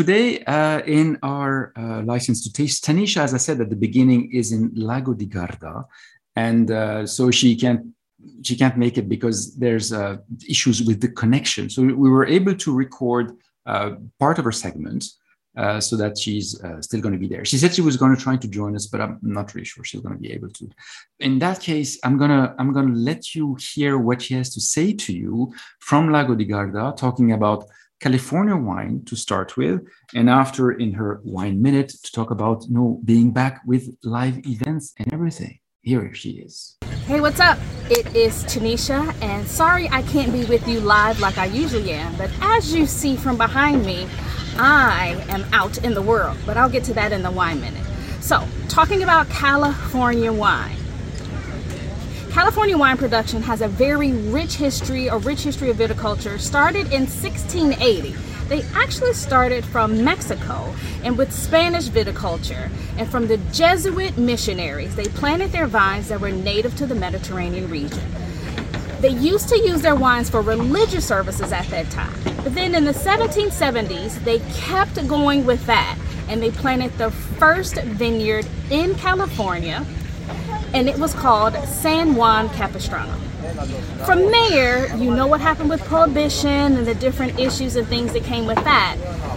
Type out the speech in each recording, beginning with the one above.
today uh, in our uh, license to taste, Tanisha, as I said at the beginning, is in Lago di Garda, and uh, so she can't she can't make it because there's uh, issues with the connection. So we were able to record uh, part of her segment. Uh, so that she's still going to be there. She said she was going to try to join us, but I'm not really sure she's going to be able to. In that case, I'm gonna I'm gonna let you hear what she has to say to you from Lago di Garda, talking about California wine to start with, and after in her wine minute to talk about you know being back with live events and everything. Here she is. Hey, what's up? It is Tanisha, and sorry I can't be with you live like I usually am, but as you see from behind me, I am out in the world, but I'll get to that in the wine minute. So, talking about California wine. California wine production has a very rich history, a rich history of viticulture, started in 1680. They actually started from Mexico and with Spanish viticulture and from the Jesuit missionaries. They planted their vines that were native to the Mediterranean region. They used to use their wines for religious services at that time. But then in the 1770s, they kept going with that and they planted the first vineyard in California and it was called San Juan Capistrano. From there, you know what happened with Prohibition and the different issues and things that came with that.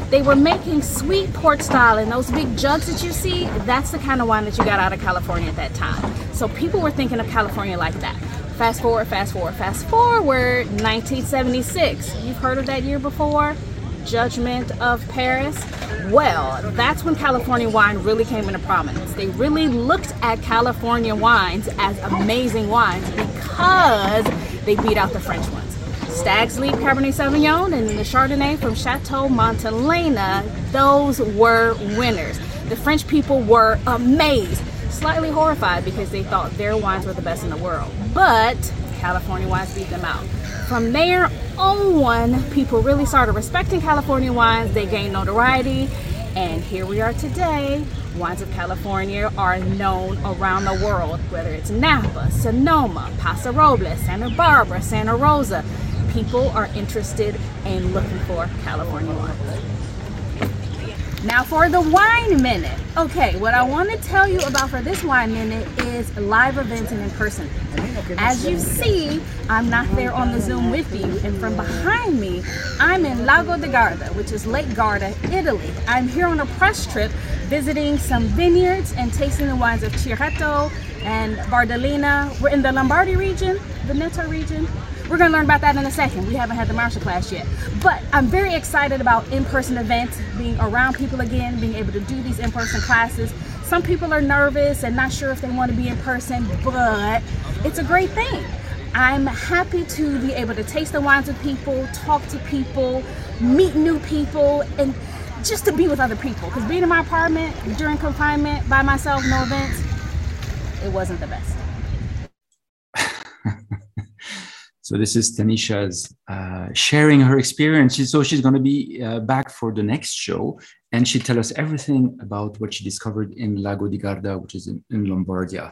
They were making sweet port style, and those big jugs that you see, that's the kind of wine that you got out of California at that time. So people were thinking of California like that. Fast forward, fast forward, fast forward, 1976. You've heard of that year before? Judgment of Paris. Well, that's when California wine really came into prominence. They really looked at California wines as amazing wines because they beat out the French ones. Stag's Leap Cabernet Sauvignon and the Chardonnay from Chateau Montelena, those were winners. The French people were amazed, slightly horrified because they thought their wines were the best in the world. But California wines beat them out. From there on, one people really started respecting California wines. They gained notoriety, and here we are today. Wines of California are known around the world, whether it's Napa, Sonoma, Paso Robles, Santa Barbara, Santa Rosa. People are interested in looking for California wines. Now for the wine minute. Okay, what I want to tell you about for this wine minute is live events and in person. As you see, I'm not there on the Zoom with you, and from behind me, I'm in Lago di Garda, which is Lake Garda, Italy. I'm here on a press trip visiting some vineyards and tasting the wines of Chiaretto and Bardolino. We're in the Lombardy region, Veneto region, we're to learn about that in a second. We haven't had the Marshall class yet. But I'm very excited about in-person events, being around people again, being able to do these in-person classes. Some people are nervous and not sure if they want to be in person, but it's a great thing. I'm happy to be able to taste the wines with people, talk to people, meet new people, and just to be with other people. Because being in my apartment during confinement by myself, no events, it wasn't the best. So this is Tanisha's uh, sharing her experience. So she's going to be uh, back for the next show, and she'll tell us everything about what she discovered in Lago di Garda, which is in, in Lombardia.